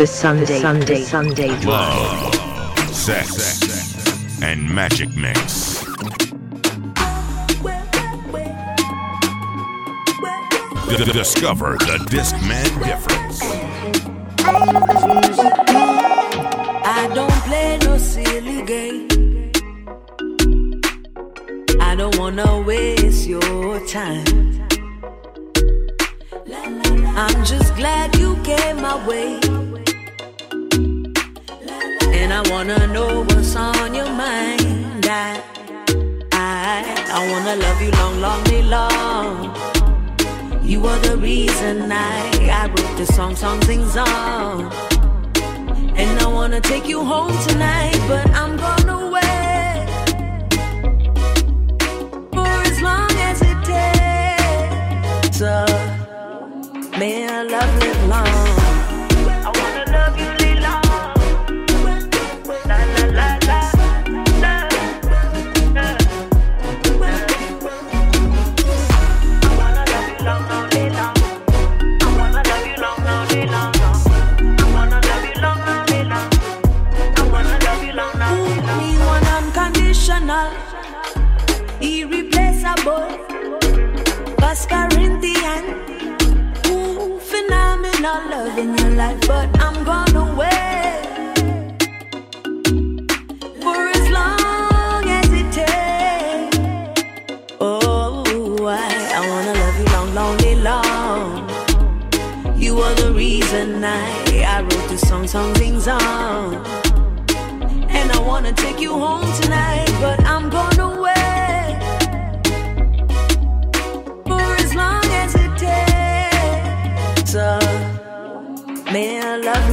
The Sunday, Sunday, Sunday Love, sex, and magic mix. D- discover the Discman difference. I don't play no silly game. I don't wanna waste your time. I'm just glad you came my way. And I wanna know what's on your mind. I, I, I wanna love you long, long, long. You are the reason I, I wrote this song, song, sing song. And I wanna take you home tonight, but I'm gonna wait for as long as it takes. Uh, may our love live love in your life, but I'm gonna wait for as long as it takes. Oh, I, I wanna love you long, long, long. You are the reason I, I wrote this song, song, sing song. And I wanna take you home tonight, but I'm gonna may our love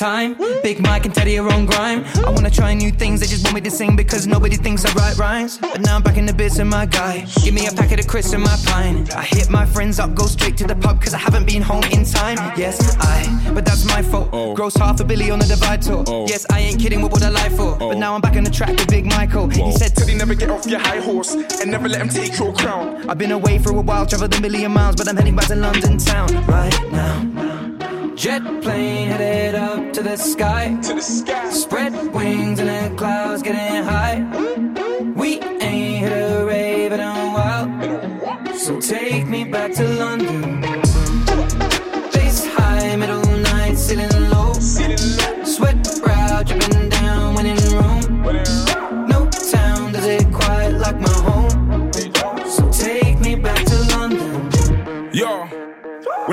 time. Big Mike and Teddy are on grime. I wanna try new things, they just want me to sing because nobody thinks I write rhymes. But now I'm back in the bits of my guy. Give me a packet of crisps and my pine. I hit my friends up, go straight to the pub cause I haven't been home in time. Yes, I, but that's my fault. Oh. Gross half a billy on the divide tour. Oh. Yes, I ain't kidding, with what I lie for? But oh. now I'm back on the track with Big Michael. He said, Teddy, never get off your high horse and never let him take your crown. I've been away for a while, traveled a million miles, but I'm heading back to London town right now. Jet plane headed up to the sky. To the sky. Spread wings and the clouds getting high. We ain't hit a rave in a while. So take me back to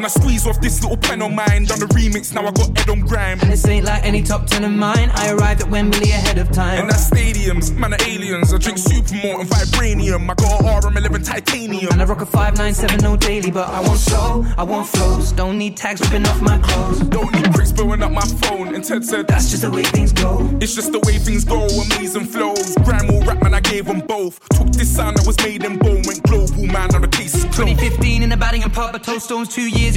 I squeeze off this little pen on mine, done the remix, now I got Ed on grime. And this ain't like any top ten of mine. I arrived at Wembley ahead of time. And that's stadiums, man are aliens. I drink supermalt and vibranium. I got a RM11 titanium. And I rock a 597 no daily, but I want slow, I want flows. Don't need tags ripping off my clothes. Don't need bricks blowing up my phone. And Ted said, That's just the way things go. It's just the way things go, amazing flows. Grime or rap, man, I gave them both. Took this sound that was made in Bow, went global, man, on the case is closed. 2015 in the batting and pub, but toast stones two years,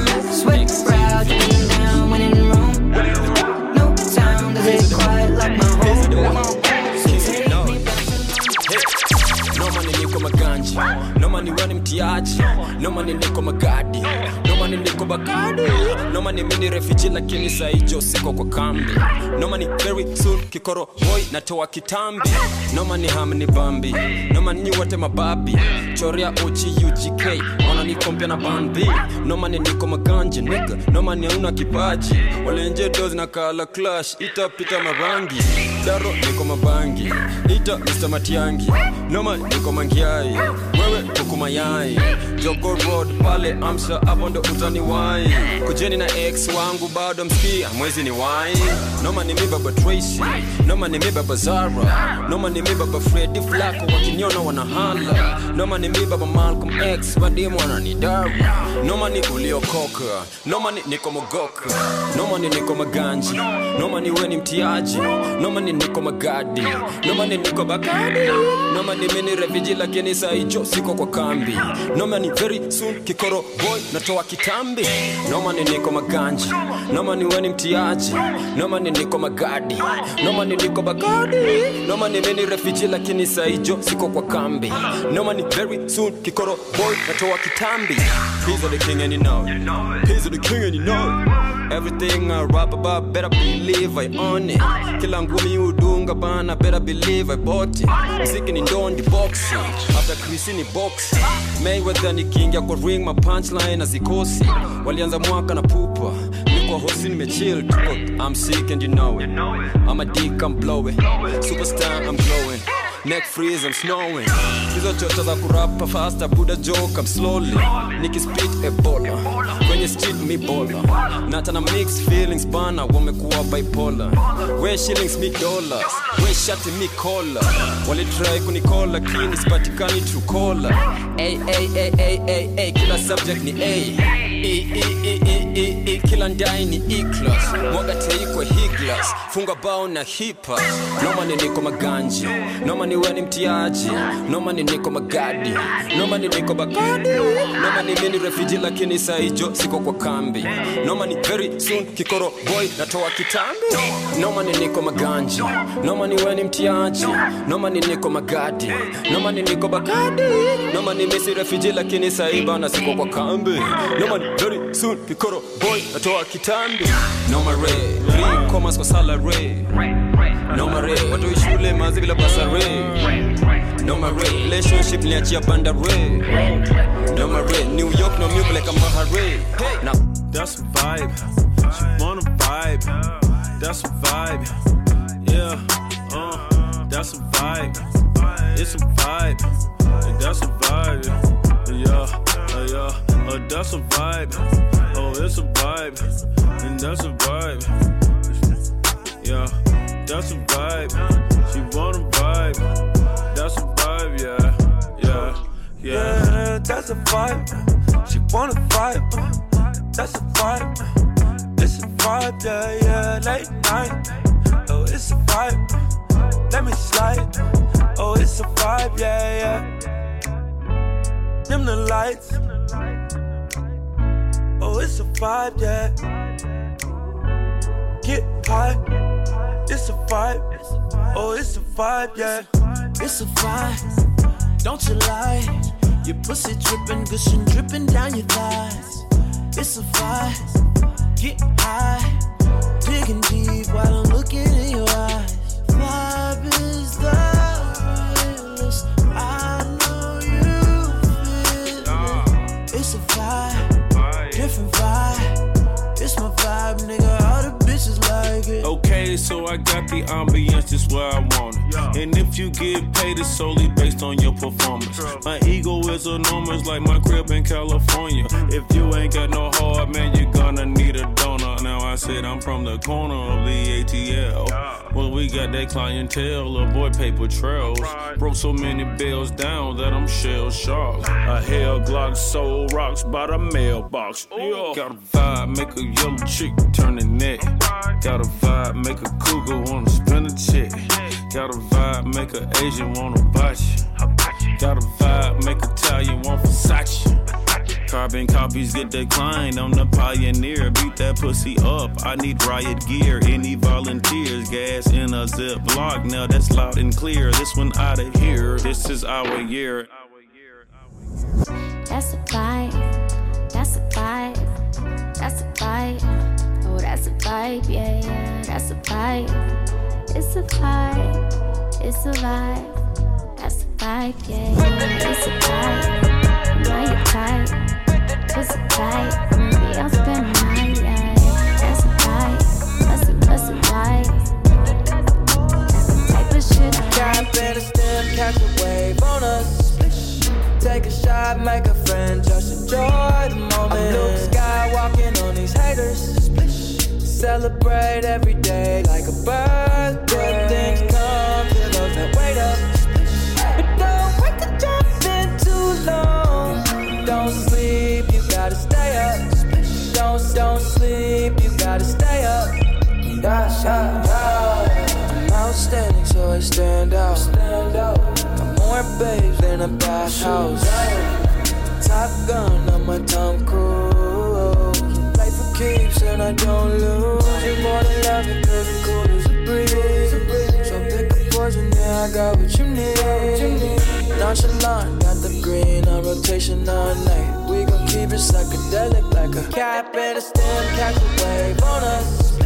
Maganji noma ni wani mtiaji. Noma ni niko magadi. Noma ni niko bagadi noma ni mini refiji lakini saijo siko kwa kambi. Noma ni very soon kikoro boy natoa kitambi. Noma ni bambi. Noma ni mababi. Choria uchi ugk ona ni kompya na bambi. Noma ni niko maganji nigga. Noma ni kipaji. Walenje dozi na kala clash itapita marangi daro niko mabangi ita mr matiangi. Noma niko mangiai wewe kuku mayai. Pale amsha hapo ndo utani wai. Kujeni na ex wangu bado mskia mwezi ni wai. Noma ni mi baba tracy noma ni mi baba zara. Noma ni mi baba flako wakiniona wanahala. Noma ni mi baba x wadimu wananidara. Noma ni uliokoka noma ni niko mogoka. Noma ni niko maganji noma ni weni mtiaji. Noma ni niko magadi? Nomani niko bakadi. Nomani mini refugee lakini saicho siko kwa kambi. Nomani very soon kikoro boy natoa kitambi. Nomani niko maganji nomani weni mtiaji. Nomani niko magadi. Nomani niko bakadi. Nomani mini refugee lakini saicho siko kwa kambi. Nomani very soon kikoro boy natoa kitambi. He's the king and you know. He's the king and you know. Everything I rap about, better believe I own it. Kila ngumi udunga bana, better believe I bought it. Mziki ni ndondi boxi after Chris ni boxi Mayweather ni king ya kwa ring, my punchline azikosi. Walianza mwaka na pupa, niko hosi nimechill tuko. I'm sick and you know it. I'm a dick, I'm blowing. Superstar, I'm glowing. Neck freeze, I'm snowing. Hizo chocho za kurapa faster, buda joke, I'm slowly. Nikispit ebola, kwenye street mi bola. Nata na mix feelings bana, wamekuwa bipolar. We shillings mi dollars, we shati mi kola. Walitry kunikola, lakini sipatikani caller. Ay, ay, ay, ay, ay, ay, kila subject ni A. E, e, e, e, e, e, kila ndai ni E-class. Mwaga teikwe higlas, funga bao na hipa. Noma niko maganji, noma ni weni mtiaji, nomani niko magadi, nomani niko bagadi, nomani mini refiji lakini saijo siko kwa kambi, nomani very soon kikoro boy natoa kitambi, nomani niko maganji, noma ni weni mtiaji, nomani niko magadi, nomani niko bagadi, nomani misi refiji lakini saiba na siko kwa kambi, nomani very soon kikoro boy natoa kitambi, nomare three commas kwa salary. No mare, watu shule mazi bila basare. No mare, relationship niachia bandare. No mare, New York no mute like a mahare. Now That's a vibe. She wanna vibe. That's a vibe. Yeah. Uh, that's a vibe. It's a vibe. And that's a vibe. Yeah. Uh, yeah. Uh, that's a vibe. Oh, it's a vibe. And that's a vibe. Yeah. That's a vibe. She wanna vibe. That's a vibe. Yeah. Yeah. Yeah. Yeah, that's a vibe. She wanna vibe. That's a vibe. It's a vibe, yeah, yeah. Late night. Oh, it's a vibe. Let me slide. Oh, it's a vibe, yeah, yeah. Dim the lights. Oh, it's a vibe, yeah. Get high. It's a vibe. Oh, it's a vibe, yeah. It's a vibe, don't you lie? Your pussy dripping, gushing, dripping down your thighs. It's a vibe. Get high. Digging deep while I'm looking in your eyes. Vibe is the Okay, so I got the ambience just where I want it. And if you get paid, it's solely based on your performance. My ego is enormous, like my crib in California. Mm. If you ain't got no heart, man, you're gonna need a donor. Now I said I'm from the corner of the ATL. Well, we got that clientele, avoid paper trails. Broke so many bills down that I'm shell shocked. A hell Glock sold rocks by the mailbox. Got a vibe, make a yellow chick turn the neck. Got a vibe, make a cougar wanna spin a check. Got a vibe, make a Asian wanna bite you. Got a vibe, make a Italian want Versace. Carbon copies get declined. I'm the pioneer. Beat that pussy up. I need riot gear. Any volunteers? Gas in a zip block. Now that's loud and clear. This one out of here. This is our year. That's a vibe. That's a vibe. That's a vibe. Oh, that's a vibe. Yeah, yeah. That's a vibe. It's a vibe. It's a vibe. That's a vibe. Yeah, yeah. It's a vibe. Now you tight. It's a vibe. Maybe I'll spend the night. Yeah, yeah. That's a vibe. That's a that's a vibe. That's the type of shit I Got like. better stem, catch a wave on us. Take a shot, make a friend, just enjoy the moment. I'm Luke Skywalking on these haters. Celebrate every day like a birthday. Good things come to those that wait up. Gotta stay up. Yeah, yeah. I'm outstanding, so I stand out. Stand out. I'm more babes than a bathhouse. Top gun on my Tom Cruise. Play for keeps and I don't lose. You're more than love it, cause I'm cool as a breeze. So pick a poison, yeah, I got what you need. Nonchalant, got the green on rotation all night. We gon' keep it psychedelic like a cap and a stem, catch a wave on us.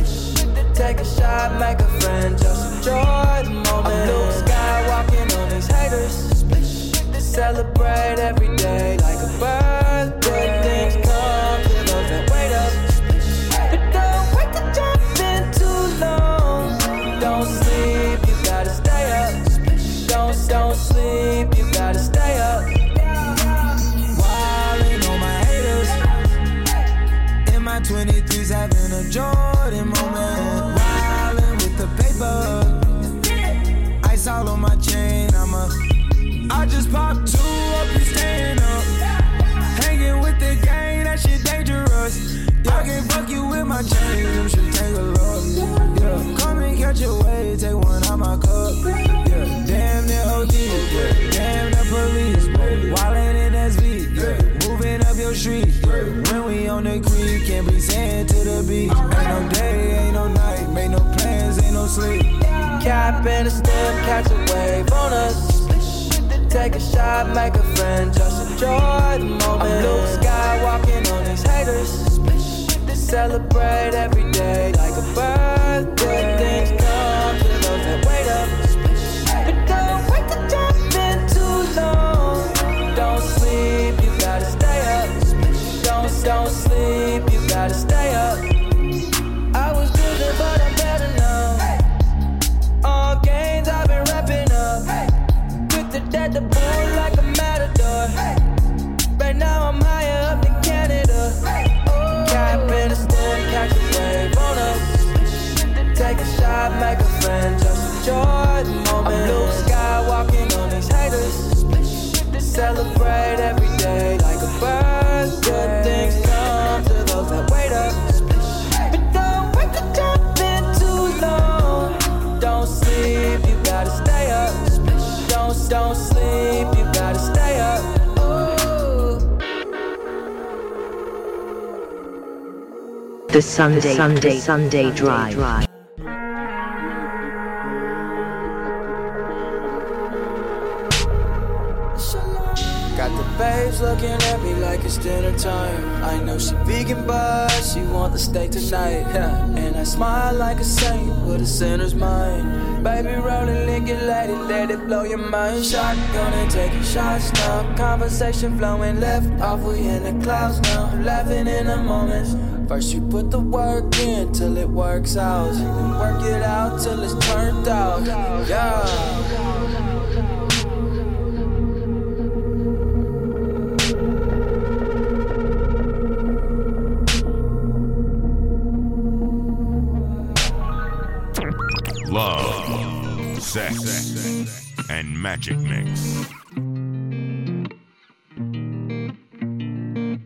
Take a shot, make a friend, just enjoy the moment. Luke Skywalking on these haters. Celebrate every day like a birthday. My chain, them should take a look. Yeah, come and catch a wave, take one out my cup. Yeah, damn the OG, yeah, damn the police. Wildin' in SV, yeah, moving up your street. Yeah, when we on the creek, can't be saying to the beach. Ain't no day, ain't no night, make no plans, ain't no sleep. Cap and a stem, catch a wave on us. Take a shot, make a friend, just enjoy the moment. I'm Luke Skywalking on these haters. Celebrate every day like a birthday. Things come to those that wait up. But don't wait to jump in too long. Don't sleep, you gotta stay up. Don't don't sleep, you gotta stay up. I was good, but I'm better now. All gains I've been wrapping up. Quick to death the bull Shot, make a friend, just enjoy the moment. I'm Luke Skywalking on these haters. Celebrate every day like a birthday. Things come to those that wait up. But don't wait to jump in too long. Don't sleep, you gotta stay up. Don't don't sleep, you gotta stay up. Ooh. The Sunday Sunday Sunday Drive. Got looking at me like it's dinner time. I know she vegan, but she want the steak tonight. And I smile like a saint with a sinner's mind. Baby, roll it, lick it, let it, let it blow your mind. Shotgun and taking shots now. Conversation flowing left off, we in the clouds now. Laughing in the moments. First you put the work in till it works out. Then work it out till it's turned out. Yeah. And magic mix.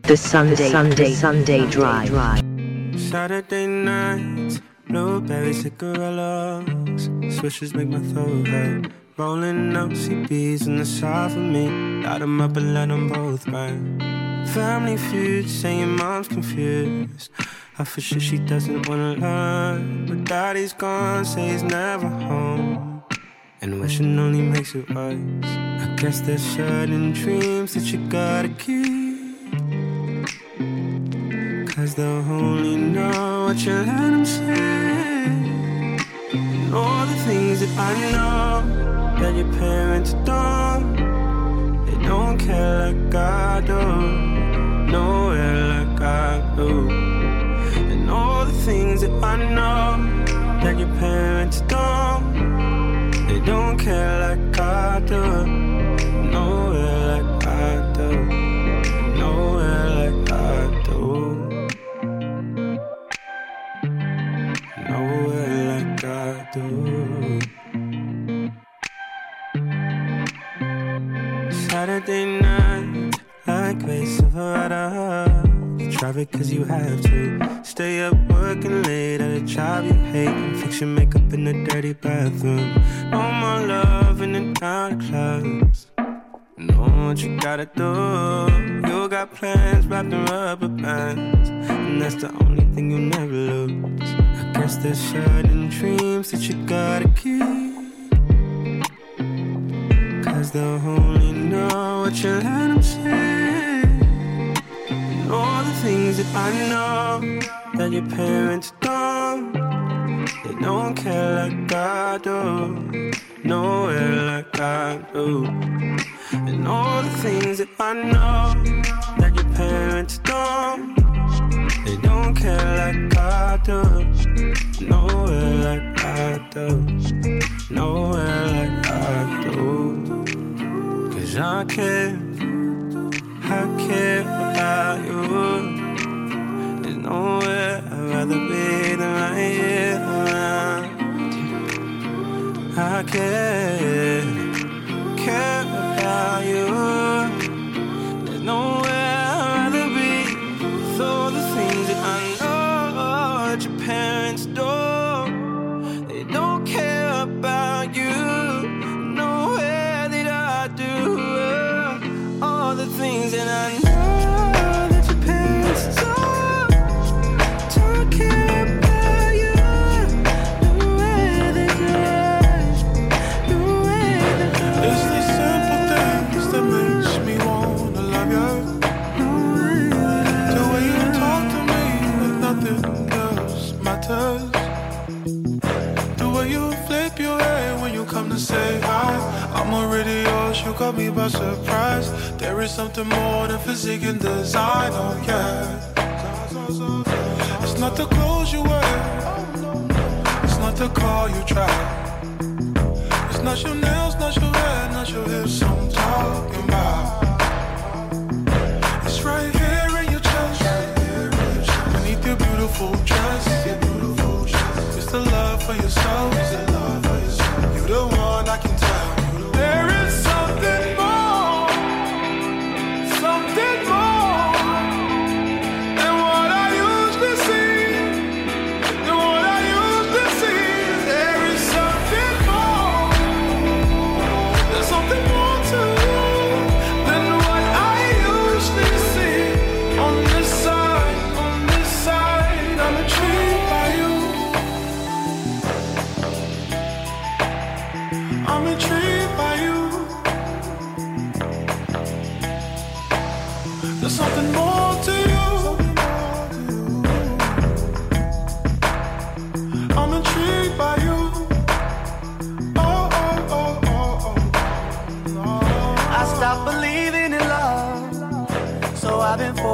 The Sunday Sunday Sunday Drive. Saturday nights, blueberry cigarillos. Swishes make my throat hurt. Rolling up CBs in the side for me. Light 'em up and let 'em both burn. Family feud, saying mom's confused. I for sure she doesn't wanna learn. But daddy's gone, say he's never home. And wishing only makes it worse. I guess there's certain dreams that you gotta keep. Cause they'll only know what you let them say. And all the things that I know that your parents don't. They don't care like I do. Nowhere like I do. And all the things that I know that your parents don't. Don't care like I do. You traffic cause you have to. Stay up working late at a job you hate. And fix your makeup in the dirty bathroom. No more love in the dark clubs. Know what you gotta do. You got plans wrapped in rubber bands. And that's the only thing you'll never lose. I guess there's certain dreams that you gotta keep. Cause they'll only know what you let them say. All the things that I know that your parents don't. They don't care like I do. Nowhere like I do. And all the things that I know that your parents don't. They don't care like I do. Nowhere like I do. Nowhere like I do. Cause I care. I care about you. There's nowhere I'd rather be than right here around. I care, care about you. There's nowhere me wanna love you. The way you talk to me nothing else matters. The way you flip your when you come to say hi. I'm already yours, you caught me by surprise. There is something more than physique and design, oh yeah. It's not the clothes you wear, it's not the car you drive. It's not your nails, not your hair, not your hips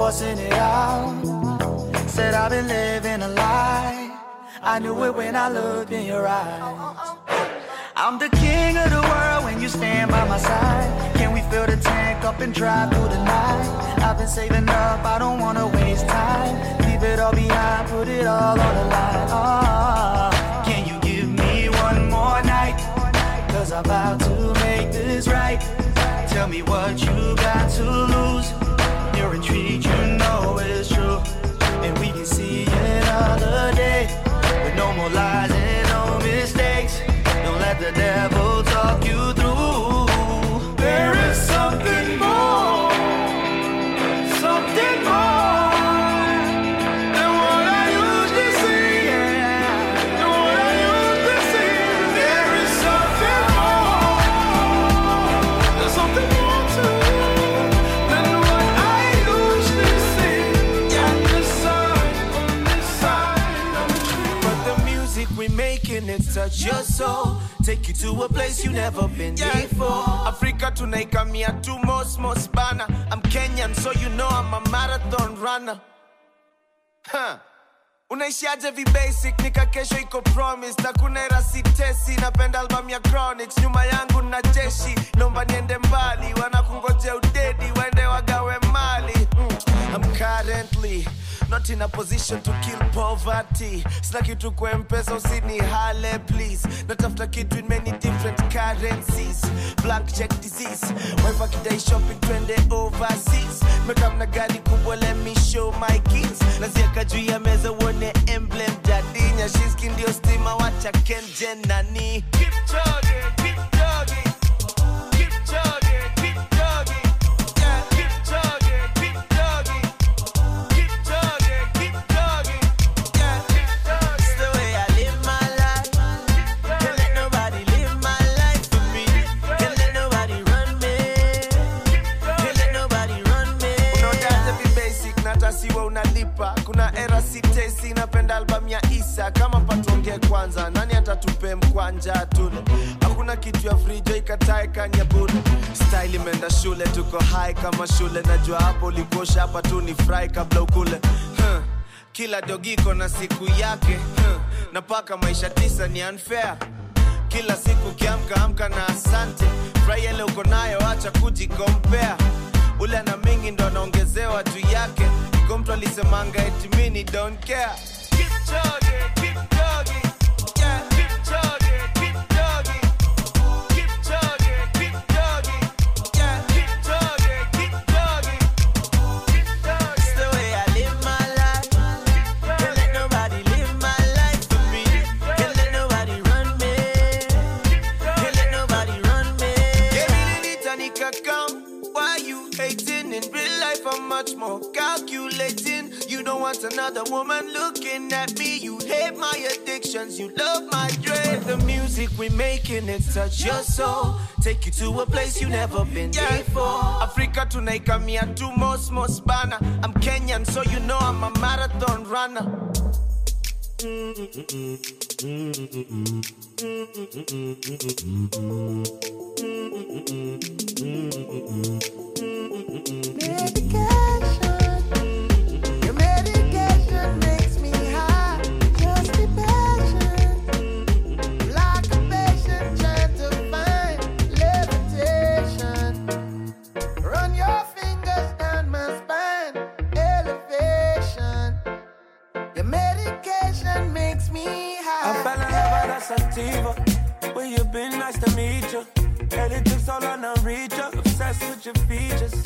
forcing it out. Said I've been living a lie. I knew it when I looked in your eyes. I'm the king of the world when you stand by my side. Can we fill the tank up and drive through the night? I've been saving up, I don't wanna waste time. Leave it all behind, put it all on the line. Ah, can you give me one more night? Cause I'm about to make this right. Tell me what you got to lose. You're you know it's to a place you never been before. Africa tunaikamia to most most bana. I'm Kenyan, so you know I'm a marathon runner. Huh. unaishiaje vibasic nika kesho iko promise na kuna era sitesi napenda album ya chronics nyuma yangu na jeshi naomba niende mbali wanakungoja udedi waende wagawe mali mm. I'm currently not in a position to kill poverty. Sina kitu kwa mpesa usini hale please. Natafuta kitu in many different currencies. Blank check disease. Wife akidai shopping twende overseas? Mekamna gari kubwa let me show my kids. Naziaka juu ya meza uone emblem jadinya shiski ndio stima wacha kenje nani Kipchoge, Kipchoge, napenda albamu ya isa kama patuongee kwanza nani atatupe mkwanja tule? Hakuna kitu ya frijo ikatae kanya bure style imeenda shule tuko high kama shule. Najua hapo ulikosha hapa tu ni fry kabla ukule. Huh. kila dogiko na siku yake. Huh. na paka maisha tisa ni unfair. Kila siku kiamka amka na asante. Furahi ile uko nayo acha kujikompea. Ule ana mingi ndo anaongezewa juu yake. Iko mtu alisemanga eti mini don't care Kipchoge, Kipchoge, yeah, Want another woman looking at me. You hate my addictions. You love my dread. The music we're making it touch your soul. Take you to a place you never been before. Africa tunaikamia to most most bana. I'm Kenyan, so you know I'm a marathon runner. Your sativa. Where you been? Nice to meet you. It took so long to reach. Obsessed with your features.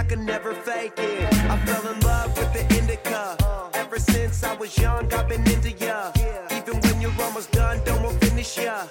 I could never fake it. I fell in love with the indica. Ever since I was young, I've been into ya. Even when you're almost done, don't want finish ya.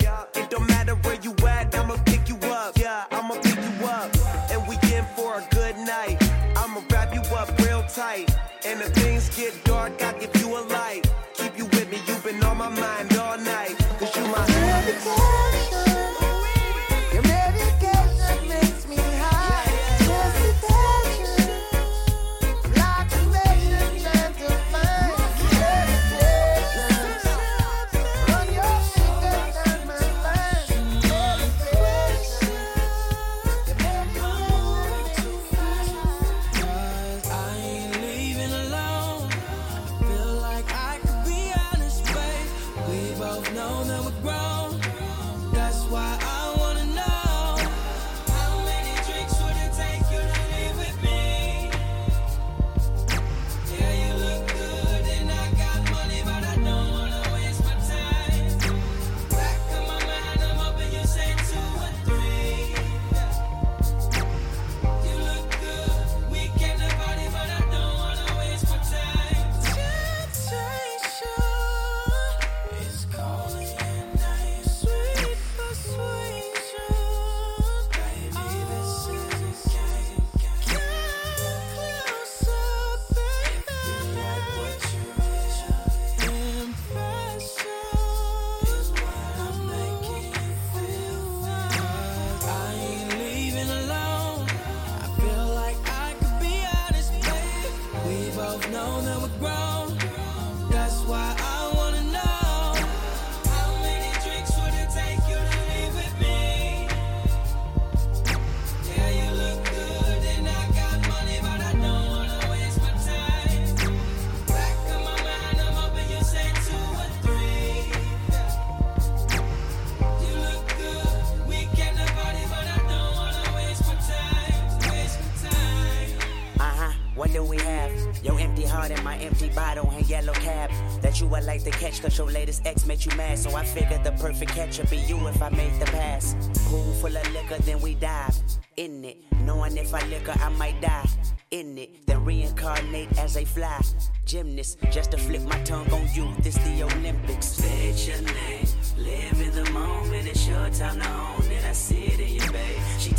like the catch, cause your latest ex made you mad. So I figured the perfect catch would be you if I made the pass. Pool full of liquor, then we dive in it. Knowing if I liquor, I might die in it. Then reincarnate as a fly gymnast. Just to flip my tongue on you, this the Olympics. Say your name, live in the moment, it's your time to own it. I see it in your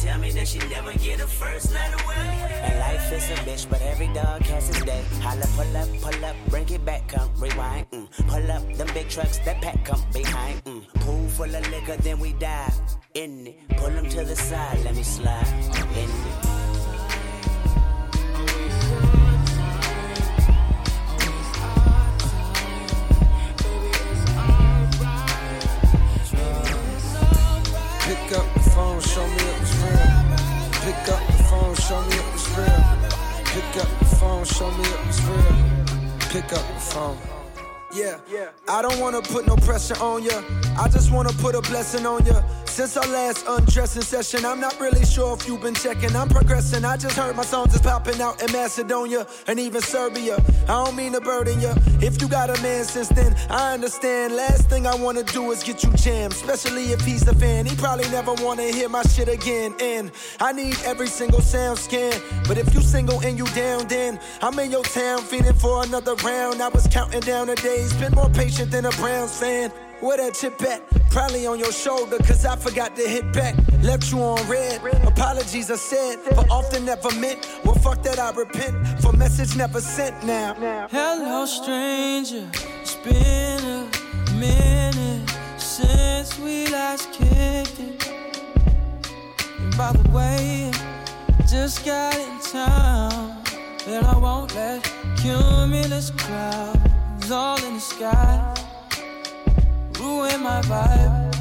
tell me that she never get a first letter away. And life is a bitch, but every dog has his day. Holla, pull up, pull up, bring it back, come rewind. Mm. Pull up them big trucks that pack come behind. Mm. Pool full of liquor, then we dive in it. Pull them to the side, let me slide in it. Pick up the phone, show me Pick up the phone, show me it was real. Pick up the phone, show me it was real. Pick up the phone. Yeah, I don't wanna put no pressure on ya. I just wanna put a blessing on ya. Since our last undressing session, I'm not really sure if you've been checking. I'm progressing. I just heard my songs is popping out in Macedonia and even Serbia. I don't mean to burden ya. If you got a man since then, I understand. Last thing I wanna do is get you jammed, especially if he's a fan. He probably never wanna hear my shit again. And I need every single sound scan. But if you single and you down, then I'm in your town feeling for another round. I was counting down the days, been more patient than a Browns fan. Where that chip at? Probably on your shoulder, cause I forgot to hit back. Left you on red. Apologies I said, but often never meant. Well, fuck that, I repent. For message never sent now. Hello, stranger. It's been a minute since we last kicked it. And by the way, just got in town. And I won't let cumulus clouds all in the sky ruin my vibe.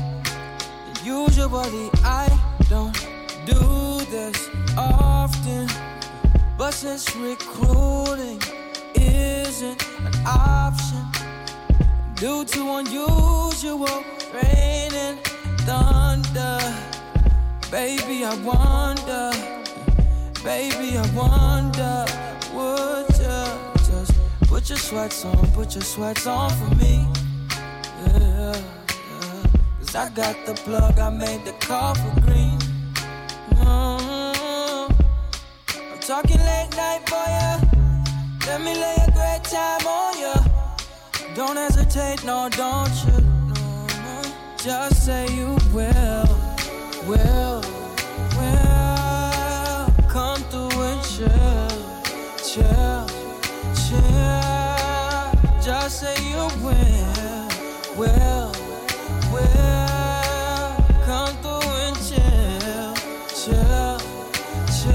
Usually I don't do this often, but since recruiting isn't an option due to unusual rain and thunder, baby I wonder, baby I wonder, would put your sweats on, put your sweats on for me? Yeah, yeah. Cause I got the plug, I made the call for green. Mhm. I'm talking late night for ya. Let me lay a great time on ya. Don't hesitate, no, don't you? No. Just say you will, will, will. Come through and chill, chill. Say you will, will, will. Come through and chill, chill, chill.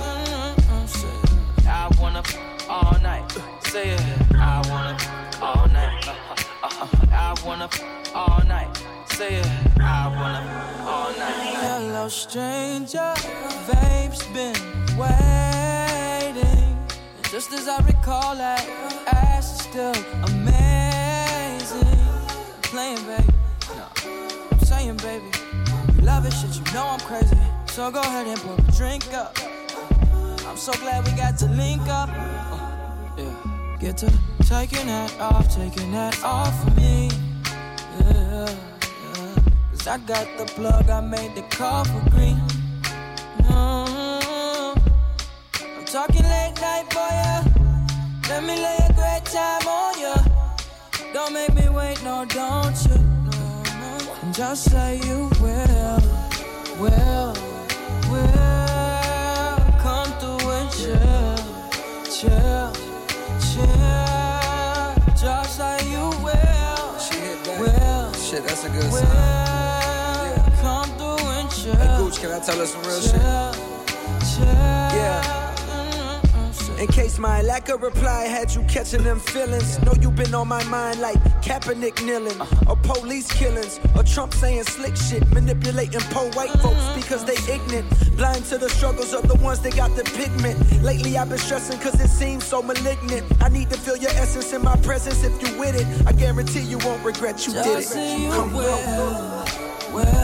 Mm-mm, say, I wanna f- all night. Say it. I wanna f- all night. Uh-huh, uh-huh. I wanna f- all night. Say it. I wanna all night. Hello, stranger. Vape's been waiting. Just as I recall, that ass is still amazing. I'm playing, baby. No, I'm saying, baby. You love it, shit. You know I'm crazy. So go ahead and pour a drink up. I'm so glad we got to link up. Uh, yeah. Get to taking that off, taking that off for me. Yeah, yeah. Cause I got the plug, I made the call for green. Talking late night for ya. Let me lay a great time on ya. Don't make me wait, no, don't you? No, just say you will, will, will. Come through and chill, chill, chill. Just say you will, She hit back. will, Shit, that's a good will. sign. Come through and chill. Hey, Gooch, can I tell her some real shit? In case my lack of reply had you catching them feelings. Know you been on my mind like Kaepernick kneeling, uh-huh. or police killings, or Trump saying slick shit, manipulating poor white uh-huh. folks because they ignorant, blind to the struggles of the ones that got the pigment. Lately I've been stressing cause it seems so malignant. I need to feel your essence in my presence if you with it. I guarantee you won't regret you did Just it. say you Come will, on.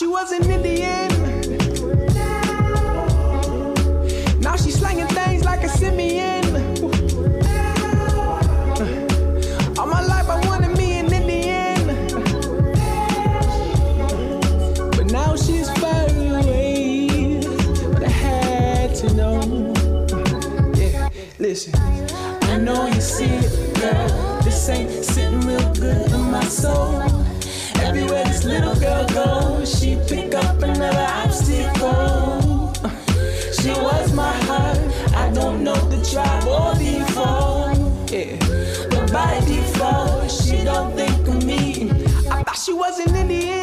she was an Indian. Now she's slanging things like a simian. All my life I wanted me an Indian. But now she's far away. But I had to know. Yeah, listen. I know you see it, girl. This ain't sitting real good in my soul. Everywhere this little girl goes, she pick up another obstacle. She was my heart. I don't know the tribe or default. Yeah, but by default, she don't think of me. I thought she was an Indian.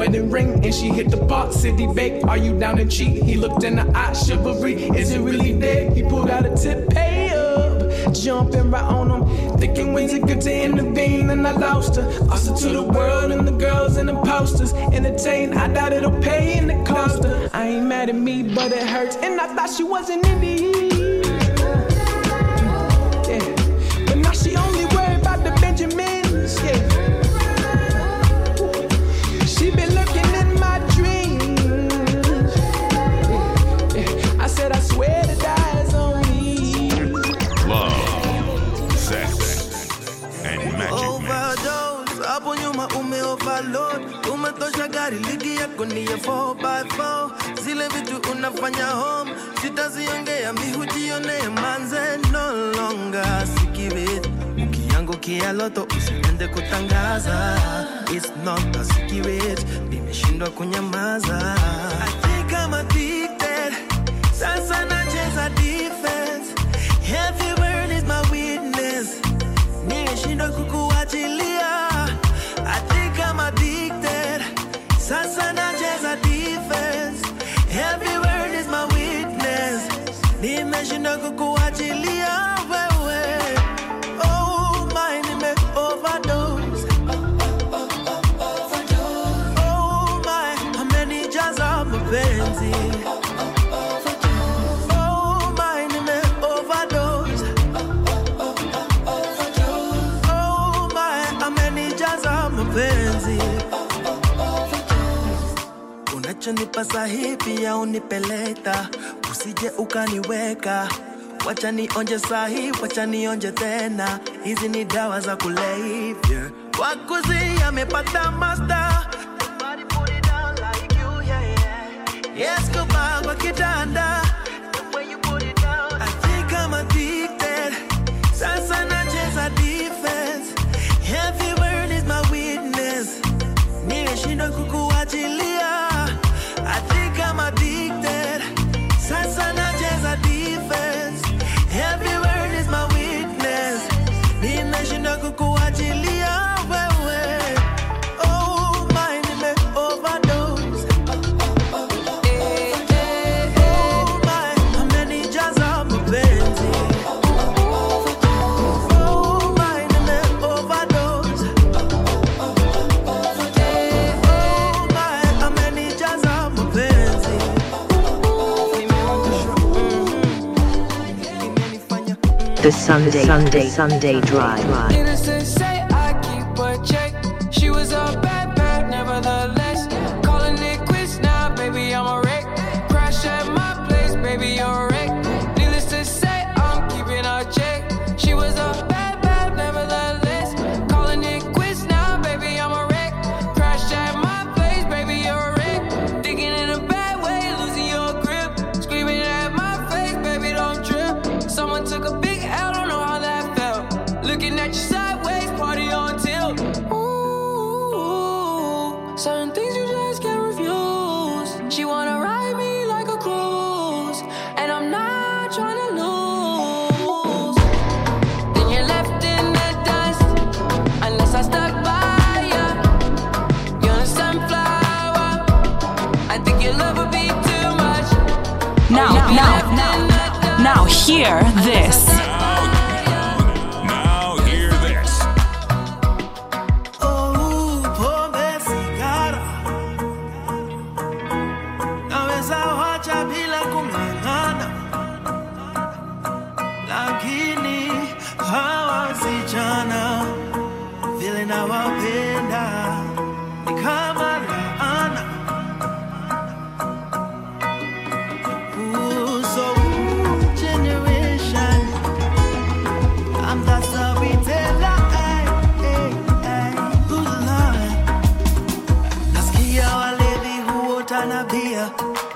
Wedding ring, and she hit the box city bake. Are you down to cheat? He looked in the eye, chivalry. Is it really dead? He pulled out a tip, pay up, jumping right on him. Thinking when's it good to intervene, and I lost her. Her to the world and the girls and the posters. Entertain, I doubt it'll pay in the cost. I ain't mad at me, but it hurts, and I thought she was an Indian. Wacha nionje sahi wacha nionje tena. Hizi ni dawa za kulevya. Wakuzi amepata Sunday Sunday Sunday Drive. Hear this. Huota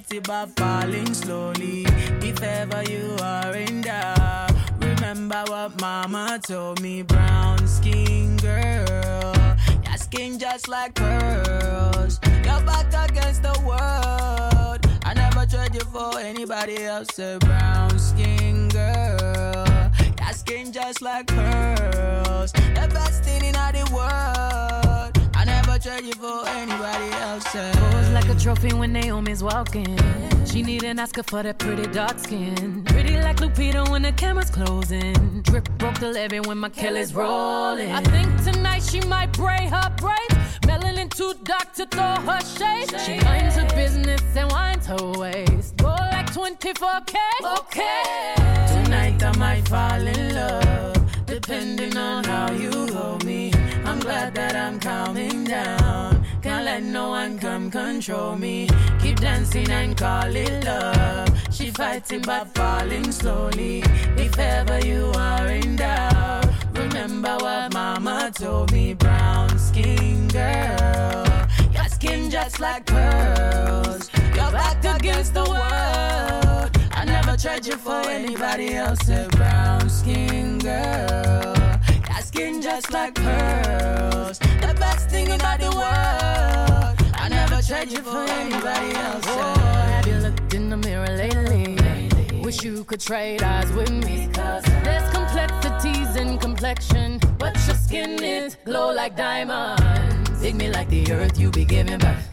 Fights it falling slowly. If ever you are in doubt, remember what mama told me. Brown skin girl, your skin just like pearls. Your back against the world. I never trade you for anybody else. A brown skin girl. Your skin just like pearls. The best thing in the world. Trade you for anybody else. Pose like a trophy when Naomi's walking. She need an Oscar for that pretty dark skin. Pretty like Lupita when the camera's closing. Drip broke the levee when my Kelly's rolling. I think tonight she might braid her braids. Melanin too dark to throw her shade. She minds her business and winds her waist. Go like 24K. Okay. Tonight I might fall in love, depending on how you hold me. I'm glad that I'm calming down. Can't let no one come control me. Keep dancing and call it love. She fighting but falling slowly. If ever you are in doubt, remember what mama told me. Brown skin girl, your skin just like pearls. You're back against the world. I never tried you for anybody else. A brown skin girl. Skin just like pearls. The best thing in the world. I never tried you for anybody else. Oh, have you looked in the mirror lately? Wish you could trade eyes with me. Cause there's complexities in complexion, but your skin is glow like diamonds. Dig me like the earth, you be giving birth.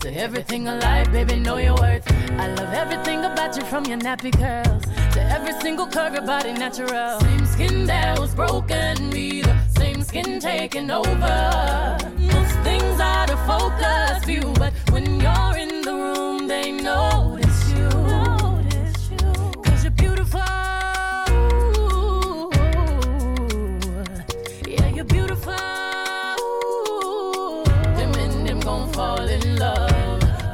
To everything alive, baby, know your worth. I love everything about you from your nappy curls to every single curve, your body natural. Same skin that was broken, me the same skin taking over. Most things out of focus view, but when you're in the room, they notice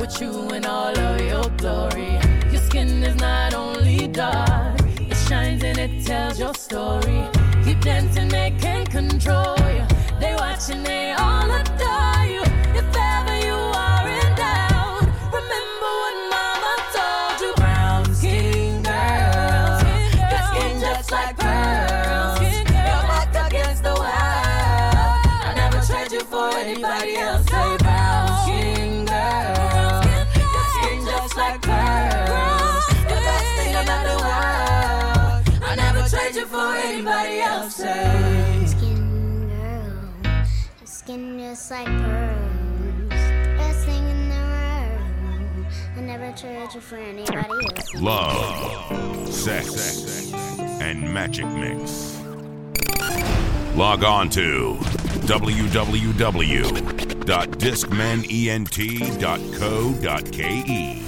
with you in all of your glory. Your skin is not only dark, it shines and it tells your story. Keep dancing, they can't control you. They watching, they all adore you. Never you for anybody else. Love, sex, and magic mix. Log on to www.discmanent.co.ke.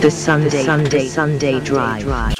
The Sunday Sunday Sunday Drive. Choro,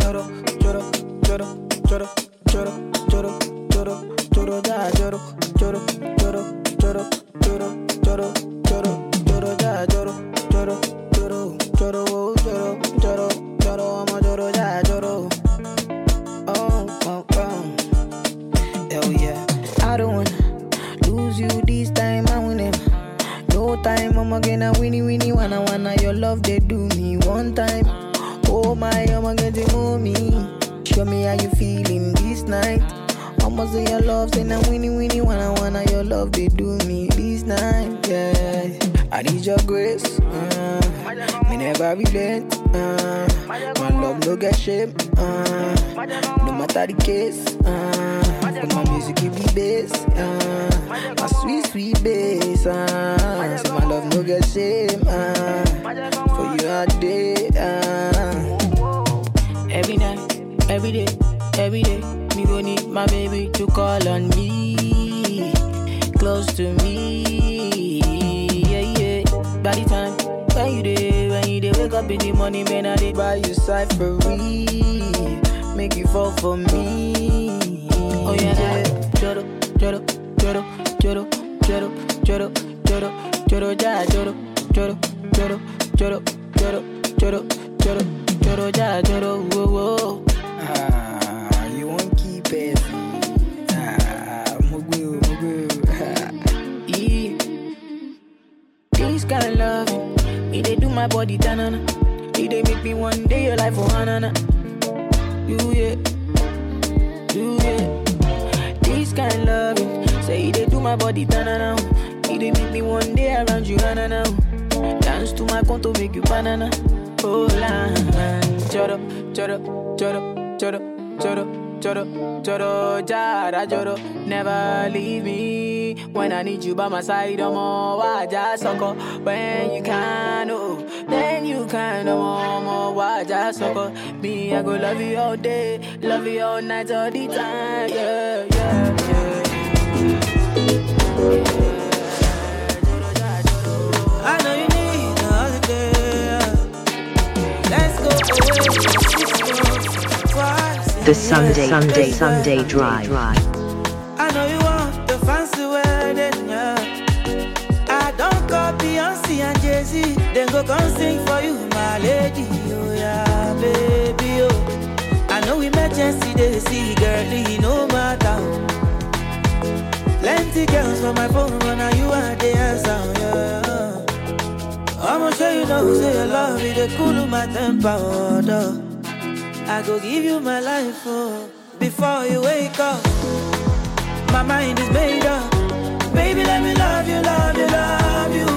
Uh, my sweet sweet bass. Uh, say my love no get shame. Uh, for you all day. Uh, every night, every day, every day. Me go need my baby to call on me, close to me. Yeah, yeah. By the time when you day, when you day, wake up in the morning, man, I did buy you cyphery, make you fall for me. Oh yeah, yeah. lloro, lloro, lloro, lloro, lloro, lloro, lloro, ya lloro, lloro, lloro. Jara. Never leave me when I need you by my side. I'm all why just sucker when you can, oh, then you can, oh, I'm all why just sucker. Me, I go love you all day, love you all night, all the time, yeah, yeah, yeah. Away. The Sunday Sunday Sunday Drive. Go come sing for you, my lady. Oh yeah, baby. Oh, I know emergency they see, girlie, no matter. Plenty girls for my phone, but now you are the answer, yeah. I'ma show you know, say your love it, they cool my temper, oh. I go give you my life, oh, before you wake up. My mind is made up. Baby, let me love you, love you, love you.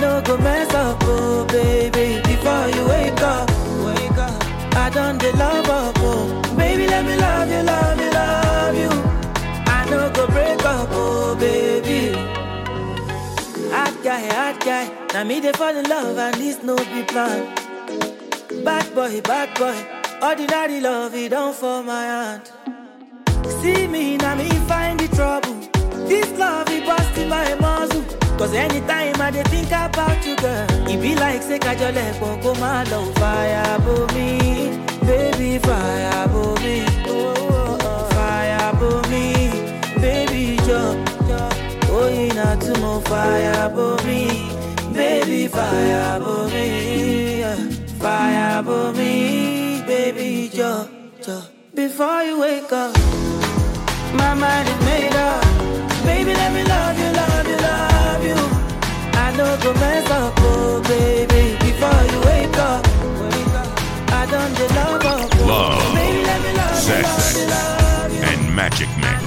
Know go mess up, oh baby, before you wake up. Wake up. I done the love up, oh baby, let me love you, love you, love you. I know go break up, oh baby. Hot guy, hot guy. Now me they fall in love and this no be plan. Bad boy, bad boy. Ordinary love, it don't for my hand. See me, now me find the trouble. This love, it busting my muzzle. Cause anytime I think about you, girl, it be like say kajole go my love fire for me, baby fire for me, oh, fire for me, baby jo, oh you not to more fire for me, baby fire for me. fire for me, baby, jo, jo. Before you wake up, my mind is made up. Baby, let me love you, love you, love. I know go mess up, oh baby. Before you wake up, I done the love up. oh. Love, Baby, let me love you, love sex, love and magic mix.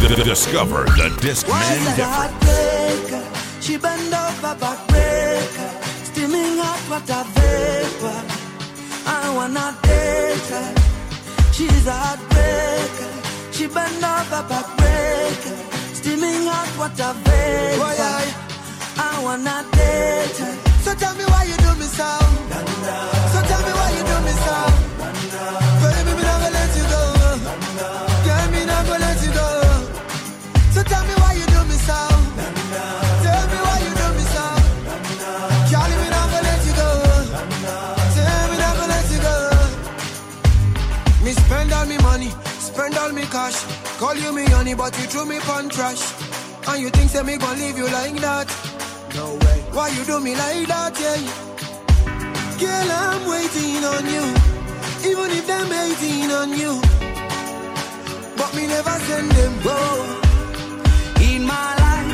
D- Discover the Discman difference. heartbreaker. She bend over backbreaker. Steaming hot water vapor. I wanna date her. She's a heartbreaker. She bend over backbreaker. Steaming hot water vapor. I wanna date her. So tell me why you do me so. So tell me why you do me so. Baby, me not gonna let you go. Girl, me not gonna let you go. So tell me why you do me so. Tell me why you do me so. Charlie, me not gonna let you go. Tell me not gonna let you go. Me spend all me money, spend all me cash. Call you me honey, but you threw me pon trash. And you think say me gon' leave you like that? No way. Why you do me like that, yeah? Girl, I'm waiting on you. Even if them hating on you. But me never send them go. In my life,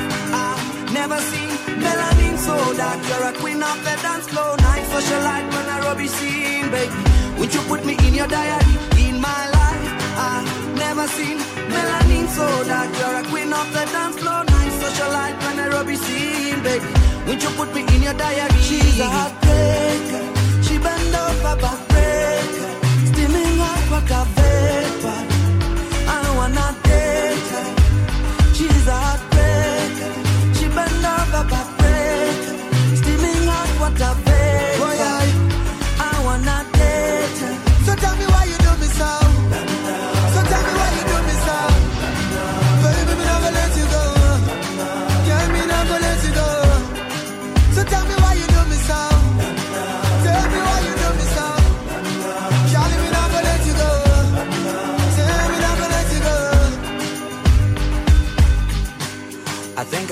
I've never seen melanin so dark. You're a queen of the dance floor. Night socialite when I rubbish scene, baby. Would you put me in your diary? In my life, I've never seen melanin so dark. You're a queen of the dance floor. Night socialite when I rubbish scene, baby. Would you put me in your diary? She's a heartbreaker. She bend over backbreaker. Steaming hot water vapor. I wanna date her. She's a heartbreaker. She over. Steaming hot vapor.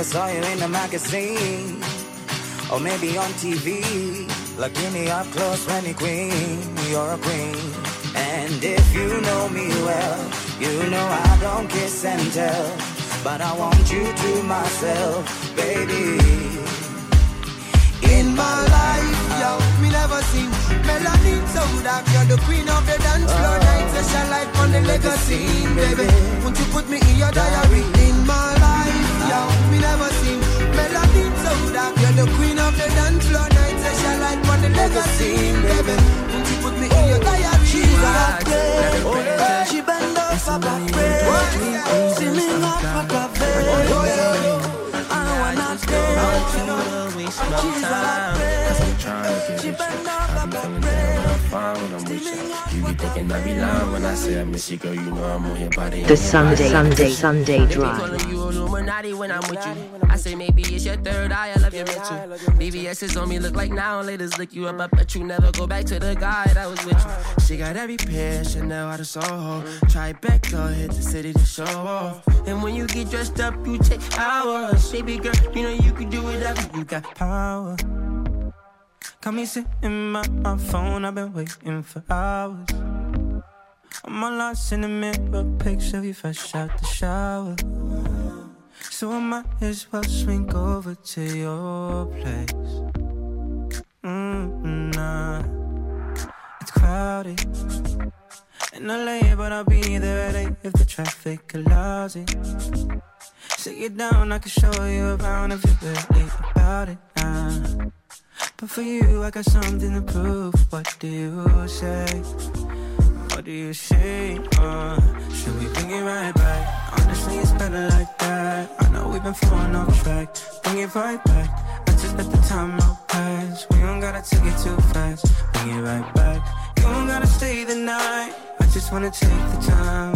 I saw you in a magazine, or maybe on TV. Looking me up close when you queen, you're a queen. And if you know me well, you know I don't kiss and tell. But I want you to myself, baby. In my life, yo, me never seen melanin so dark. You're the queen of the dance floor. Oh. Night session light on the legacy, baby. Won't you put me in your diary? In my life, yo, me never seen melanin so dark. You're the queen of the dance floor. Night session light on the legacy, baby. Won't you put me in your diary? Thinking I be lying when I say I miss you, girl. You know I'm on your body. The Sunday, Sunday, Sunday drive. You Illuminati when I'm with you. I say maybe it's your third eye, I love your mental. BBS is on me, look like now laters lick you up. I bet you never go back to the guy that was with you. She got every pair, Chanel out of Soho. Try back, go hit the city to show off. And when you get dressed up, you take hours. Baby girl, you know you can do whatever. You got power. Got me sitting by my phone, I've been waiting for hours. I'm all lost in the mirror, picture of you fresh out the shower. So I might as well swing over to your place. Mm, nah, it's crowded in LA, but I'll be there at 8 if the traffic allows it. Sit you down, I can show you around if you're really about it. Nah. But for you, I got something to prove. What do you say? What do you say? Uh, should we bring it right back? Honestly, it's better like that. I know we've been falling off track. Bring it right back. I just let the time out pass. We don't gotta take it too fast. Bring it right back. You don't gotta stay the night. I just wanna take the time.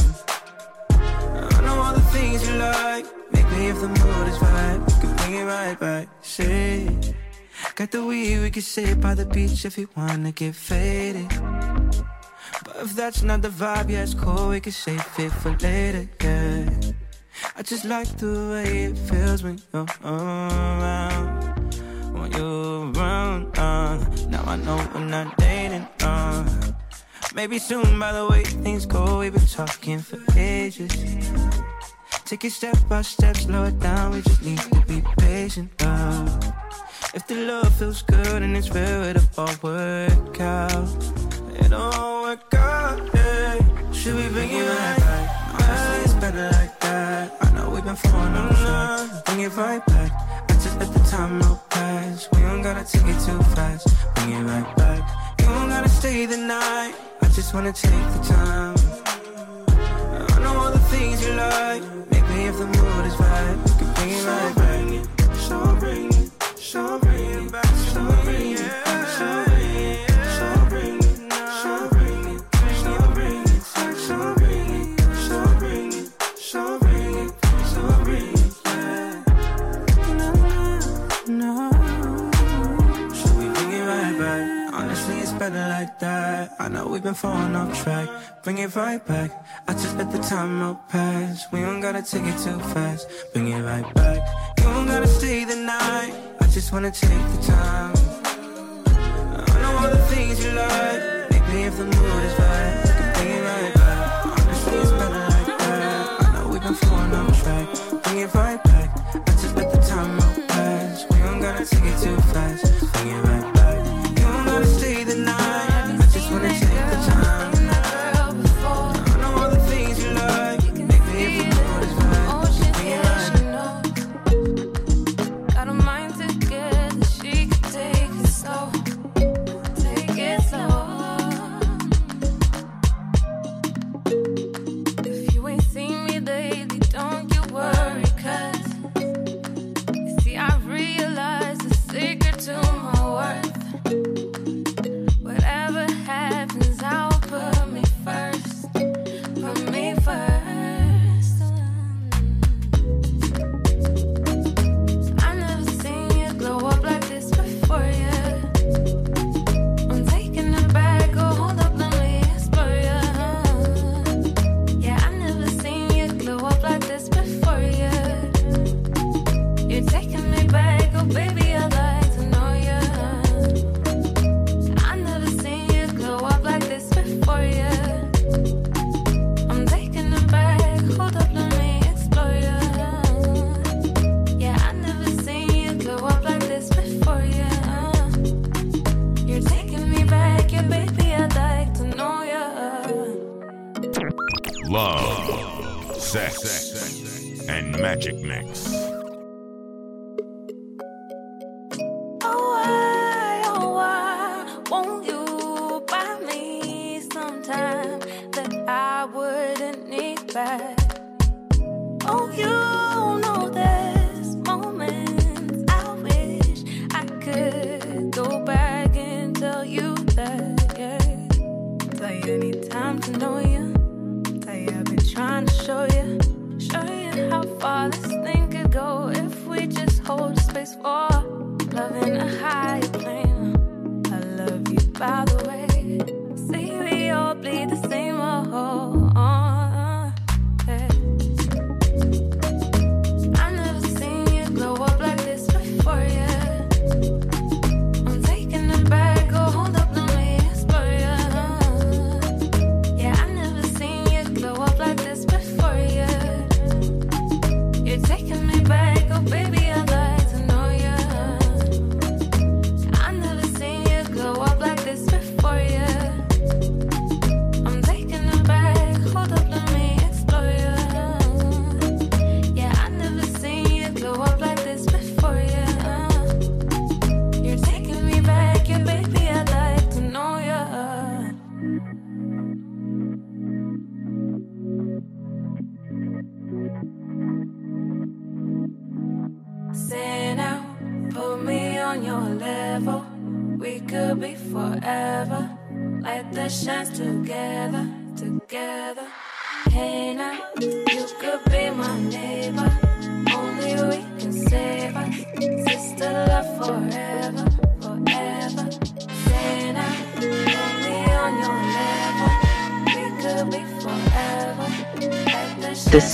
I know all the things you like. Maybe if the mood is right, we can bring it right back. Say, Got the weed, we can sit by the beach if you wanna get faded. But if that's not the vibe, yeah, it's cool, we can save it for later, yeah. I just like the way it feels when you're around. When you're around, uh, now I know we're not dating, uh. Maybe soon, by the way things go, we've been talking for ages. Take it step by step, slow it down. We just need to be patient. Oh. If the love feels good and it's real, it'll all work out. It'll all work out. Yeah. Should we bring it right back? Honestly, it's better like that. I know we've been falling on love. Bring it right back. I just let the time roll past. We don't gotta take it too fast. Bring it right back. You don't gotta stay the night. I just wanna take the time. I know all the things you like if the mood is right, We can bring it right back. Show, bring it, Show, bring it back, Show, bring it. that. I know we've been falling off track. Bring it right back. I just let the time out pass We don't gotta take it too fast. Bring it right back. You don't gotta stay the night. I just wanna take the time. I know all the things you like. Make me if the mood is right. Bring it right back. Honestly, it's better like that. I know we've been falling off track. Bring it right back. I just let the time out past. We don't gotta take it too fast. Bring it right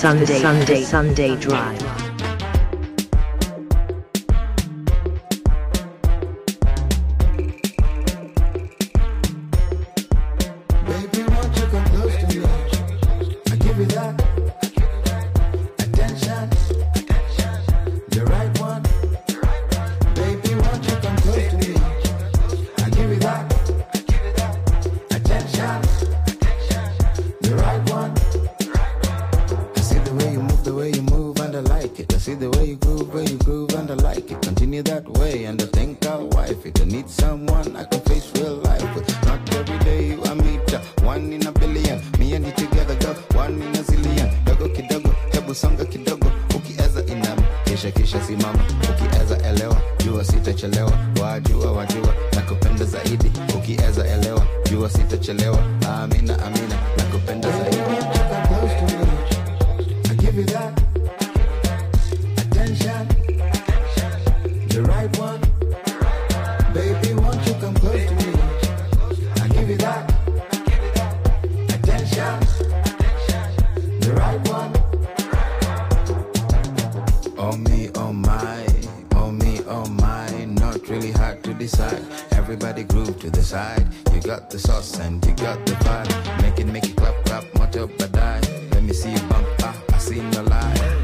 Sunday Sunday Sunday drive. right. You got the sauce and you got the vibe. Make it, make it clap, clap, much up a die. Let me see you bump, ah! I seen the light.